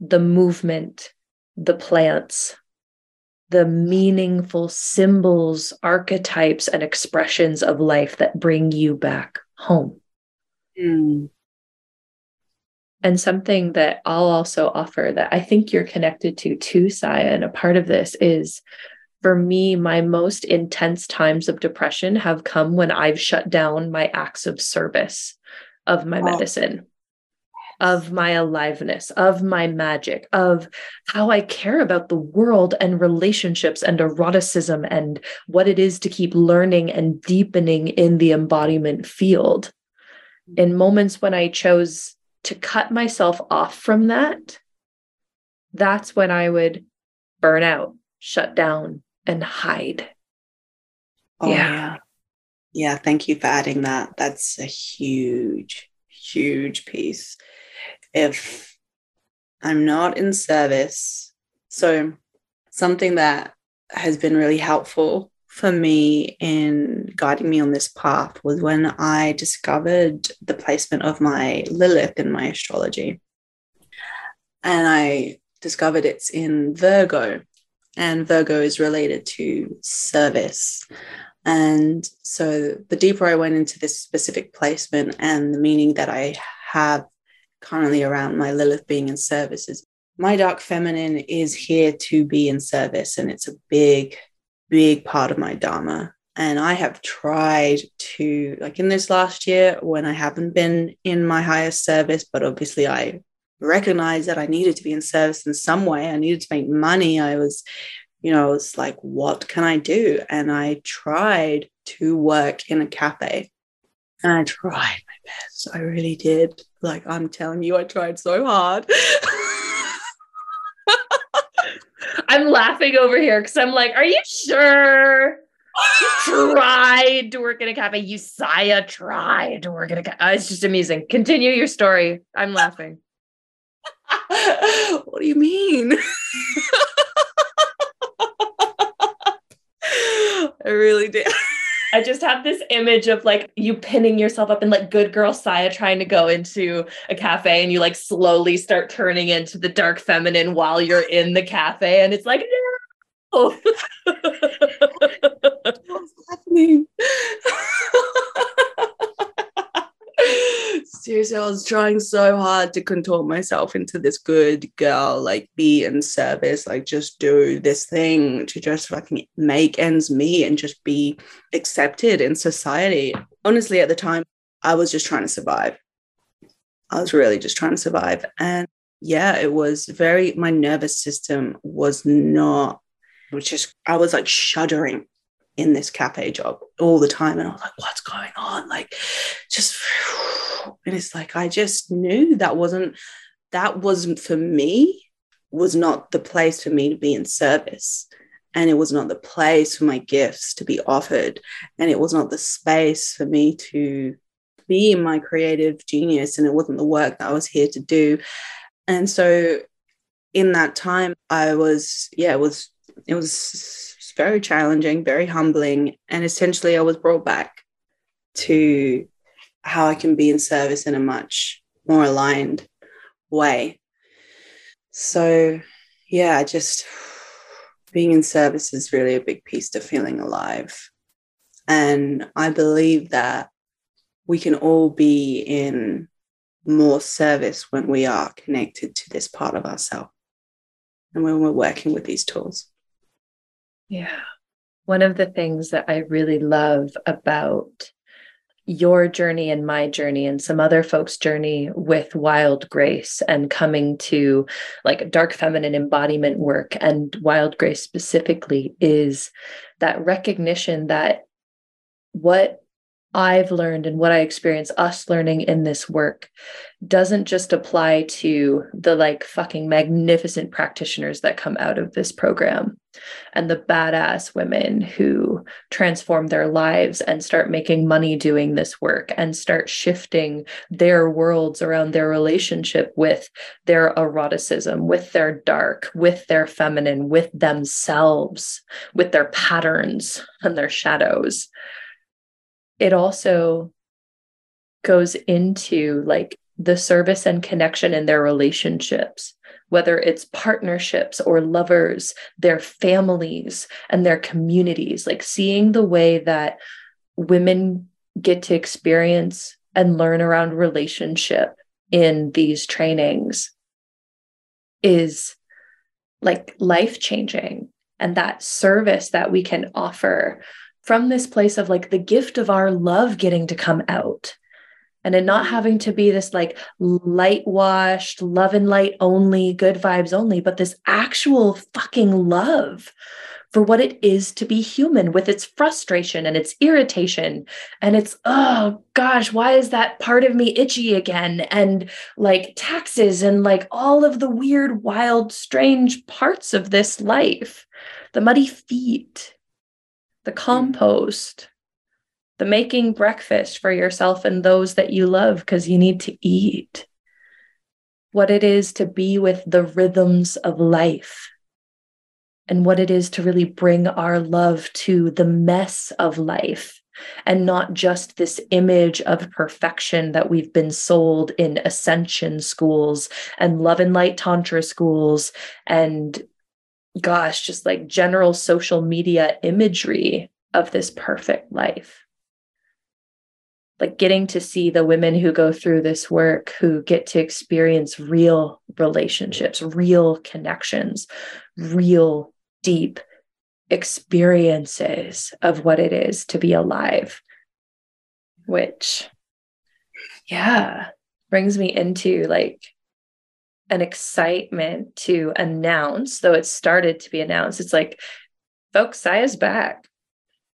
the movement, the plants, the meaningful symbols, archetypes, and expressions of life that bring you back home. Mm. And something that I'll also offer that I think you're connected to too, Saya, and a part of this is for me, my most intense times of depression have come when I've shut down my acts of service of my medicine of my aliveness, of my magic, of how I care about the world and relationships and eroticism and what it is to keep learning and deepening in the embodiment field. In moments when I chose to cut myself off from that, that's when I would burn out, shut down, and hide. Oh, yeah. yeah. Yeah. Thank you for adding that. That's a huge, huge piece if I'm not in service. So, something that has been really helpful for me in guiding me on this path was when I discovered the placement of my Lilith in my astrology. And I discovered it's in Virgo, and Virgo is related to service. And so the deeper I went into this specific placement and the meaning that I have currently around my Lilith being in services. My dark feminine is here to be in service, and it's a big, big part of my Dharma. And I have tried to, like in this last year, when I haven't been in my highest service, but obviously I recognized that I needed to be in service in some way. I needed to make money. I was, you know, it's like, what can I do? And I tried to work in a cafe. And I tried best. I really did. Like, I'm telling you, I tried so hard. [laughs] I'm laughing over here because I'm like, are you sure? You [laughs] tried to work in a cafe. You Saya tried to work in a cafe. It's just amusing. Continue your story. I'm laughing. [laughs] what do you mean? I really did. I just have this image of like you pinning yourself up in like good girl Saya trying to go into a cafe and you like slowly start turning into the dark feminine while you're in the cafe and it's like no. [laughs] What's happening? I was trying so hard to contort myself into this good girl, like be in service, like just do this thing to just fucking make ends meet and just be accepted in society. Honestly, at the time, I was just trying to survive. I was really just trying to survive. And yeah, it was very, my nervous system was not, it was just, I was like shuddering in this cafe job all the time. And I was like, what's going on? Like, just and it's like i just knew that wasn't that wasn't for me was not the place for me to be in service. And it was not the place for my gifts to be offered. And it was not the space for me to be my creative genius. And it wasn't the work that i was here to do. And so in that time i was yeah it was it was very challenging very humbling. And essentially i was brought back to how I can be in service in a much more aligned way. So, yeah, just being in service is really a big piece to feeling alive. And I believe that we can all be in more service when we are connected to this part of ourselves and when we're working with these tools. Yeah. One of the things that I really love about your journey and my journey and some other folks' journey with wild grace and coming to like dark feminine embodiment work. And wild grace specifically is that recognition that what I've learned and what I experience us learning in this work doesn't just apply to the like fucking magnificent practitioners that come out of this program and the badass women who transform their lives and start making money doing this work and start shifting their worlds around their relationship with their eroticism, with their dark, with their feminine, with themselves, with their patterns and their shadows it also goes into like the service and connection in their relationships, whether it's partnerships or lovers, their families and their communities, like seeing the way that women get to experience and learn around relationship in these trainings is like life changing. And that service that we can offer from this place of like the gift of our love getting to come out and it not mm. having to be this like light washed love and light only good vibes only but this actual fucking love for what it is to be human with its frustration and its irritation and it's oh gosh why is that part of me itchy again? And like taxes and like all of the weird wild strange parts of this life the muddy feet the compost, the making breakfast for yourself and those that you love because you need to eat, what it is to be with the rhythms of life, and what it is to really bring our love to the mess of life. And not just this image of perfection that we've been sold in ascension schools and love and light tantra schools and gosh, just like general social media imagery of this perfect life. Like getting to see the women who go through this work who get to experience real relationships, real connections, real deep experiences of what it is to be alive, which, yeah, brings me into like an excitement to announce, though it started to be announced. It's like, folks, Saya's back.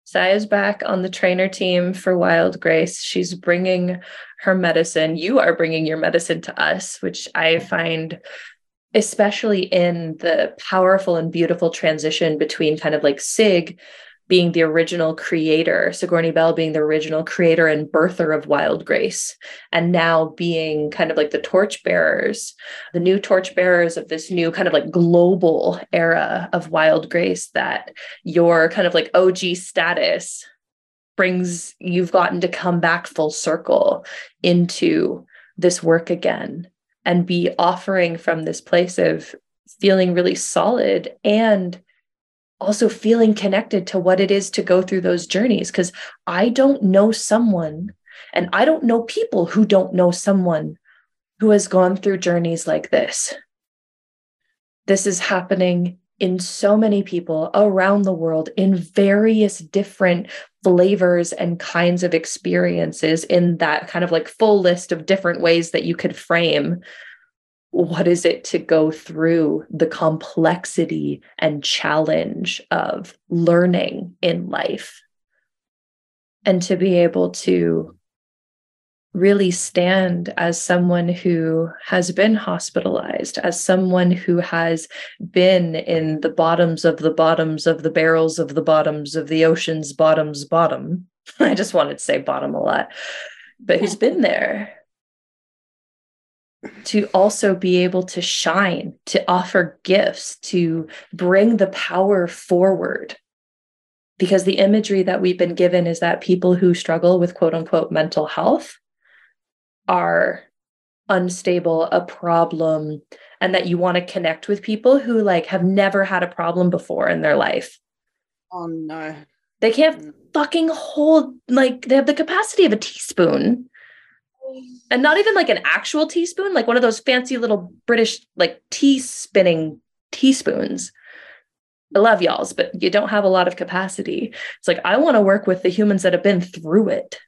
Saya's back on the trainer team for Wild Grace. She's bringing her medicine. You are bringing your medicine to us, which I find especially in the powerful and beautiful transition between kind of like SIG being the original creator, Sigourney Bell being the original creator and birther of Wild Grace, and now being kind of like the torchbearers, the new torchbearers of this new kind of like global era of Wild Grace that your kind of like OG status brings you've gotten to come back full circle into this work again and be offering from this place of feeling really solid and also feeling connected to what it is to go through those journeys because I don't know someone and I don't know people who don't know someone who has gone through journeys like this. This is happening in so many people around the world in various different flavors and kinds of experiences in that kind of like full list of different ways that you could frame what is it to go through the complexity and challenge of learning in life? And to be able to really stand as someone who has been hospitalized, as someone who has been in the bottoms of the bottoms of the barrels of the bottoms of the ocean's bottoms bottom. [laughs] I just wanted to say bottom a lot, but who's been there to also be able to shine, to offer gifts, to bring the power forward. Because the imagery that we've been given is that people who struggle with quote unquote mental health are unstable, a problem, and that you want to connect with people who like have never had a problem before in their life. Oh no. They can't mm. fucking hold like they have the capacity of a teaspoon and not even like an actual teaspoon, like one of those fancy little British like tea spinning teaspoons. I love y'all's, but you don't have a lot of capacity. It's like I want to work with the humans that have been through it.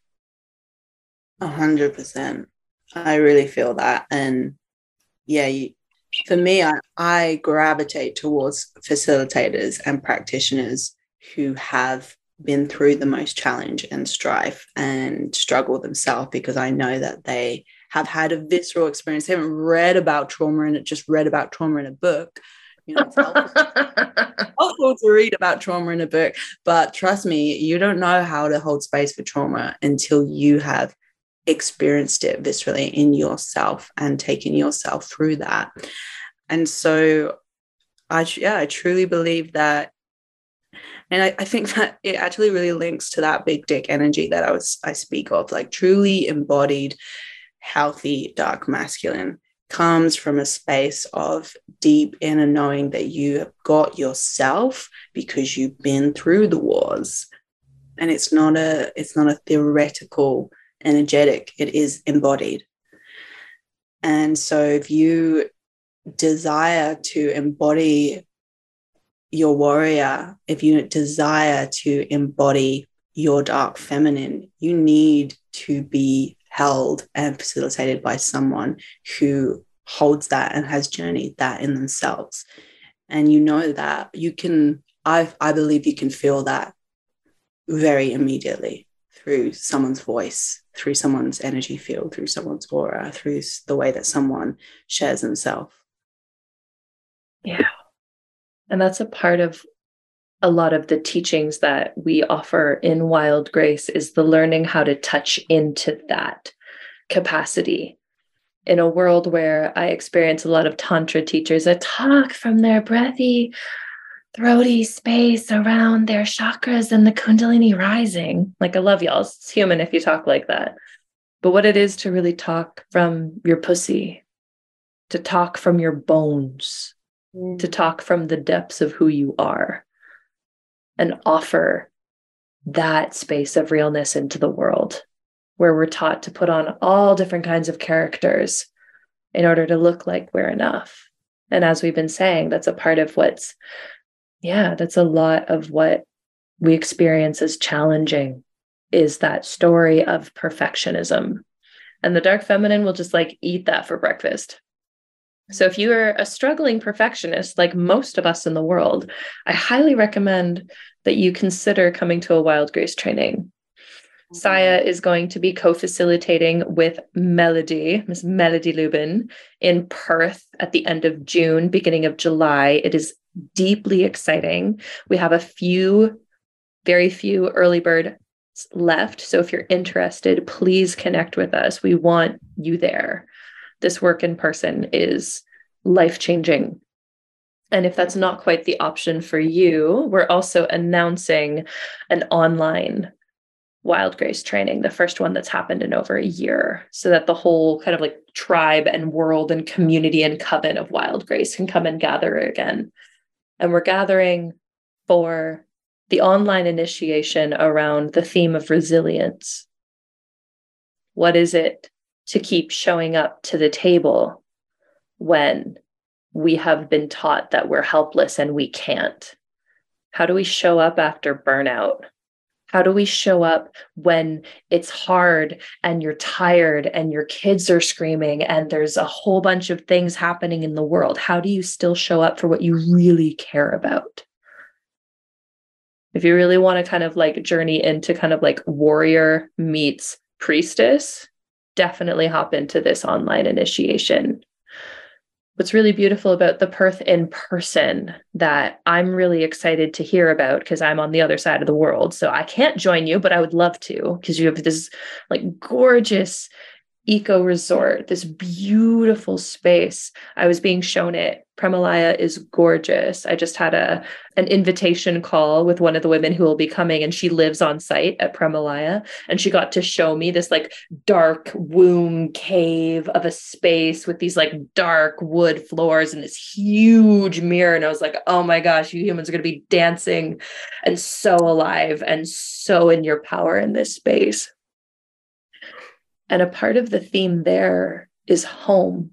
A hundred percent. I really feel that. And yeah, you, for me, I, I gravitate towards facilitators and practitioners who have been through the most challenge and strife and struggle themselves because I know that they have had a visceral experience. They haven't read about trauma and it just read about trauma in a book. You know, it's helpful, [laughs] helpful to read about trauma in a book, but trust me, you don't know how to hold space for trauma until you have experienced it viscerally in yourself and taken yourself through that. And so I yeah, I truly believe that and I, I, think that it actually really links to that big dick energy that I was I speak of, like truly embodied, healthy, dark masculine comes from a space of deep inner knowing that you have got yourself because you've been through the wars. And it's not a it's not a theoretical energetic, it is embodied. And so if you desire to embody your warrior, if you desire to embody your dark feminine, you need to be held and facilitated by someone who holds that and has journeyed that in themselves. And you know that you can, I, I believe you can feel that very immediately through someone's voice, through someone's energy field, through someone's aura, through the way that someone shares themselves. Yeah. And that's a part of a lot of the teachings that we offer in Wild Grace is the learning how to touch into that capacity. In a world where I experience a lot of Tantra teachers that talk from their breathy, throaty space around their chakras and the Kundalini rising. Like, I love y'all. It's human if you talk like that. But what it is to really talk from your pussy, to talk from your bones, to talk from the depths of who you are and offer that space of realness into the world where we're taught to put on all different kinds of characters in order to look like we're enough. And as we've been saying, that's a part of what's, yeah, that's a lot of what we experience as challenging is that story of perfectionism. And the dark feminine will just like eat that for breakfast. So, if you are a struggling perfectionist, like most of us in the world, I highly recommend that you consider coming to a Wild Grace training. Mm-hmm. Saya is going to be co facilitating with Melody, Miss Melody Lubin, in Perth at the end of June, beginning of July. It is deeply exciting. We have a few, very few early bird left. So if you're interested, please connect with us. We want you there this work in person is life changing. And if that's not quite the option for you, we're also announcing an online Wild Grace training, the first one that's happened in over a year, so that the whole kind of like tribe and world and community and coven of Wild Grace can come and gather again. And we're gathering for the online initiation around the theme of resilience. What is it to keep showing up to the table when we have been taught that we're helpless and we can't? How do we show up after burnout? How do we show up when it's hard and you're tired and your kids are screaming and there's a whole bunch of things happening in the world? How do you still show up for what you really care about? If you really want to kind of like journey into kind of like warrior meets priestess, definitely hop into this online initiation. What's really beautiful about the Perth in person that I'm really excited to hear about because I'm on the other side of the world. So I can't join you, but I would love to because you have this like gorgeous eco resort, this beautiful space. I was being shown it. Premalaya is gorgeous. I just had a an invitation call with one of the women who will be coming, and she lives on site at Premalaya. And she got to show me this like dark womb cave of a space with these like dark wood floors and this huge mirror. And I was like, oh my gosh, you humans are going to be dancing and so alive and so in your power in this space. And a part of the theme there is home.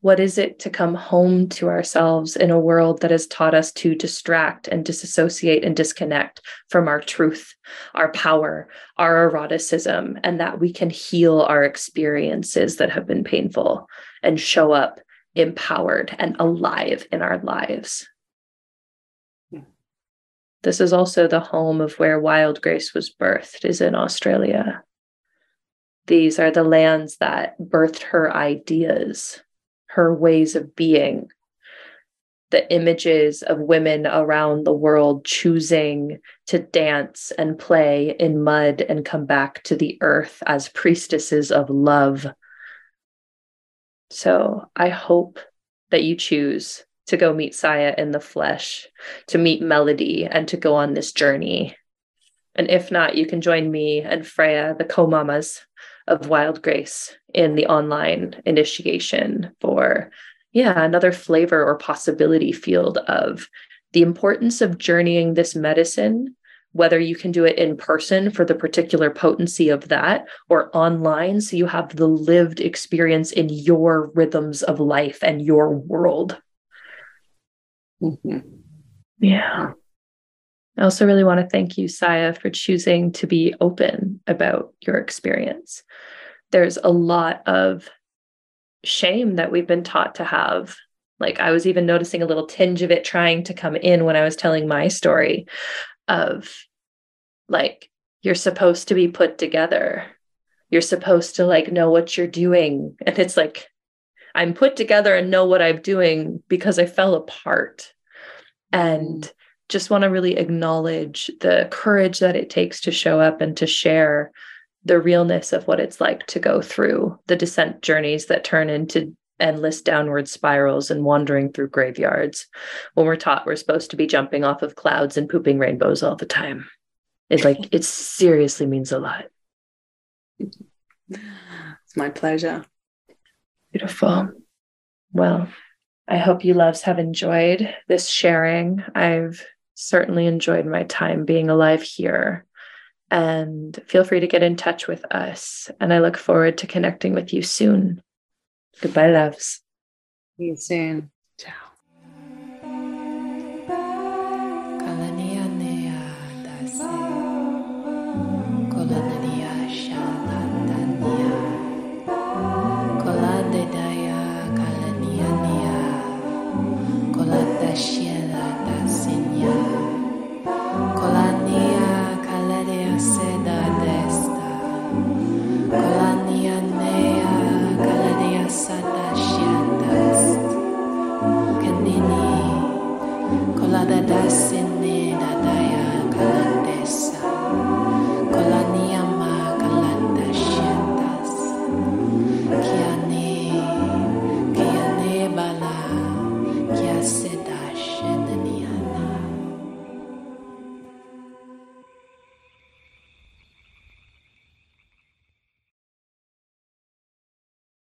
What is it to come home to ourselves in a world that has taught us to distract and disassociate and disconnect from our truth, our power, our eroticism, and that we can heal our experiences that have been painful and show up empowered and alive in our lives? This is also the home of where Wild Grace was birthed, is in Australia. These are the lands that birthed her ideas, her ways of being, the images of women around the world choosing to dance and play in mud and come back to the earth as priestesses of love. So I hope that you choose to go meet Saya in the flesh, to meet Melody, and to go on this journey. And if not, you can join me and Freya, the co mamas of Wild Grace, in the online initiation for, yeah, another flavor or possibility field of the importance of journeying this medicine whether you can do it in person for the particular potency of that or online so you have the lived experience in your rhythms of life and your world Mm-hmm. Yeah. I also really want to thank you, Saya, for choosing to be open about your experience. There's a lot of shame that we've been taught to have. Like, I was even noticing a little tinge of it trying to come in when I was telling my story of like, you're supposed to be put together. You're supposed to like know what you're doing. And it's like, I'm put together and know what I'm doing because I fell apart. And mm. just want to really acknowledge the courage that it takes to show up and to share the realness of what it's like to go through the descent journeys that turn into endless downward spirals and wandering through graveyards when we're taught we're supposed to be jumping off of clouds and pooping rainbows all the time. It like [laughs] it seriously means a lot. It's my pleasure. Beautiful. Well, I hope you loves have enjoyed this sharing. I've certainly enjoyed my time being alive here. And feel free to get in touch with us. And I look forward to connecting with you soon. Goodbye, loves. See you soon.